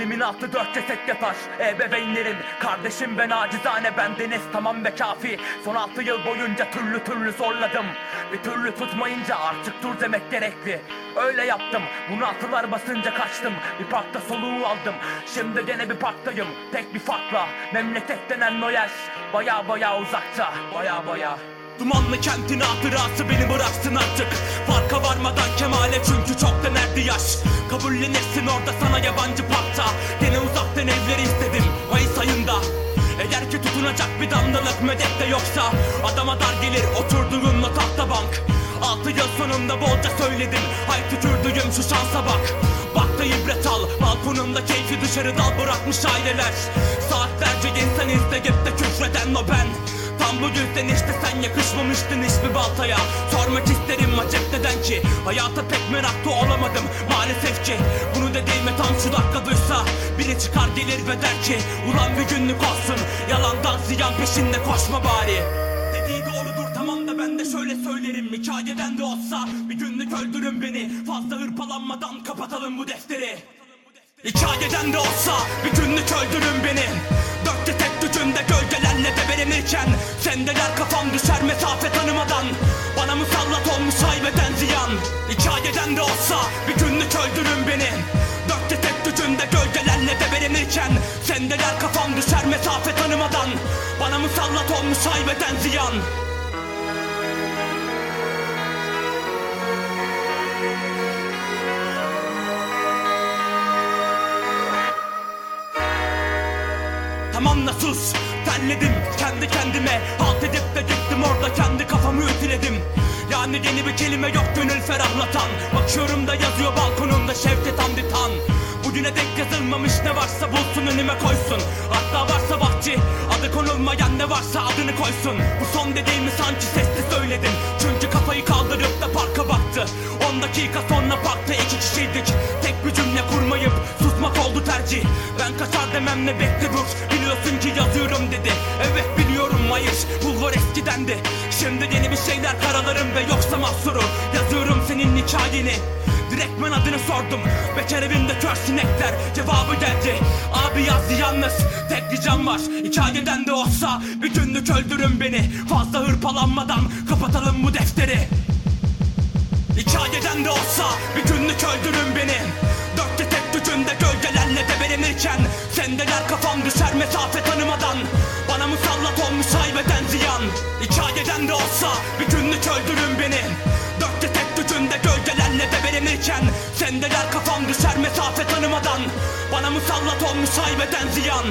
Elimin altı dört ceset yatar Ebeveynlerim Kardeşim ben acizane bendeniz tamam ve kafi. Son altı yıl boyunca türlü türlü zorladım. Bir türlü tutmayınca artık dur demek gerekli. Öyle yaptım bunu atılar basınca kaçtım. Bir parkta soluğu aldım Şimdi gene bir parktayım. Tek bir farkla Memleket denen o yer Baya baya uzakta Baya baya Dumanlı kentin hatırası beni bıraksın artık. Farka varmadan kemale çünkü çok denerdi yaş. Kabullenirsin orada sana yabancı parkta Gene uzaktan evleri istedim Mayıs ayında. Eğer ki tutunacak bir damlalık medet de yoksa Adama dar gelir oturduğunla tahta bank. Altı yıl sonunda bolca söyledim Hay tükürdüğüm şu şansa bak. Bak da ibret al Balkonunda keyfi dışarı dal bırakmış aileler. Saatlerce insan izleyip de küfreden o ben Tam bu yüzden işte sen yakışmamıştın hiçbir baltaya. Sormak isterim acep neden ki? Hayata pek meraklı olamadım maalesef ki. Bunu dediğime tam şu dakika duysa Biri çıkar gelir ve der ki Ulan bir günlük olsun Yalandan ziyan peşinde koşma bari. Dediği doğrudur tamam da ben de şöyle söylerim. Hikayeden de olsa bir günlük öldürün beni. Fazla hırpalanmadan kapatalım bu defteri. Hikayeden de olsa bir günlük öldürün beni Gücünde gölgelerle debelenirken Sendeler kafam düşer mesafe tanımadan. Bana musallat olmuş haybeden ziyan. Hikayeden de olsa bir günlük öldürün beni. Dörtte tek gücünde gölgelerle debelenirken Sendeler kafam düşer mesafe tanımadan. Bana musallat olmuş haybeden ziyan Tamam da sus. Terledim kendi kendime. Halt edip de gittim orada kendi kafamı ütüledim. Yani yeni bir kelime yok gönül ferahlatan. Bakıyorum da yazıyor balkonunda Şevket Hamdi Tan. Bugüne denk yazılmamış ne varsa bulsun önüme koysun. Hatta varsa bahçe adı konulmayan ne varsa adını koysun. Bu son dediğimi sanki sesli söyledim. Çünkü kafayı kaldırıp da parka baktı. 10 dakika sonra parkta iki kişiydik. Tek bir cümle kurmayıp oldu tercih. Ben kaçar demem ne bekle dur Biliyorsun ki yazıyorum dedi. Evet biliyorum hayır bulvar eskidendi. Şimdi yeni bir şeyler karalarım ve yoksa mahsuru. Yazıyorum senin hikayeni. Direktmen adını sordum. Bekar evinde kör sinekler. Cevabı geldi. Abi yazdı yalnız. Tek ricam var. Hikayeden de olsa Bir günlük öldürün beni. Fazla hırpalanmadan Kapatalım bu defteri. Hikayeden de olsa bir günlük öldürün beni Gücünde gölgelerle debelenirken Sendeler kafam düşer mesafe tanımadan. Bana musallat olmuş haybeden ziyan. Hikayeden de olsa bir günlük öldürün beni. Dörtte tek gücünde gölgelerle debelenirken Sendeler kafam düşer mesafe tanımadan. Bana musallat olmuş haybeden ziyan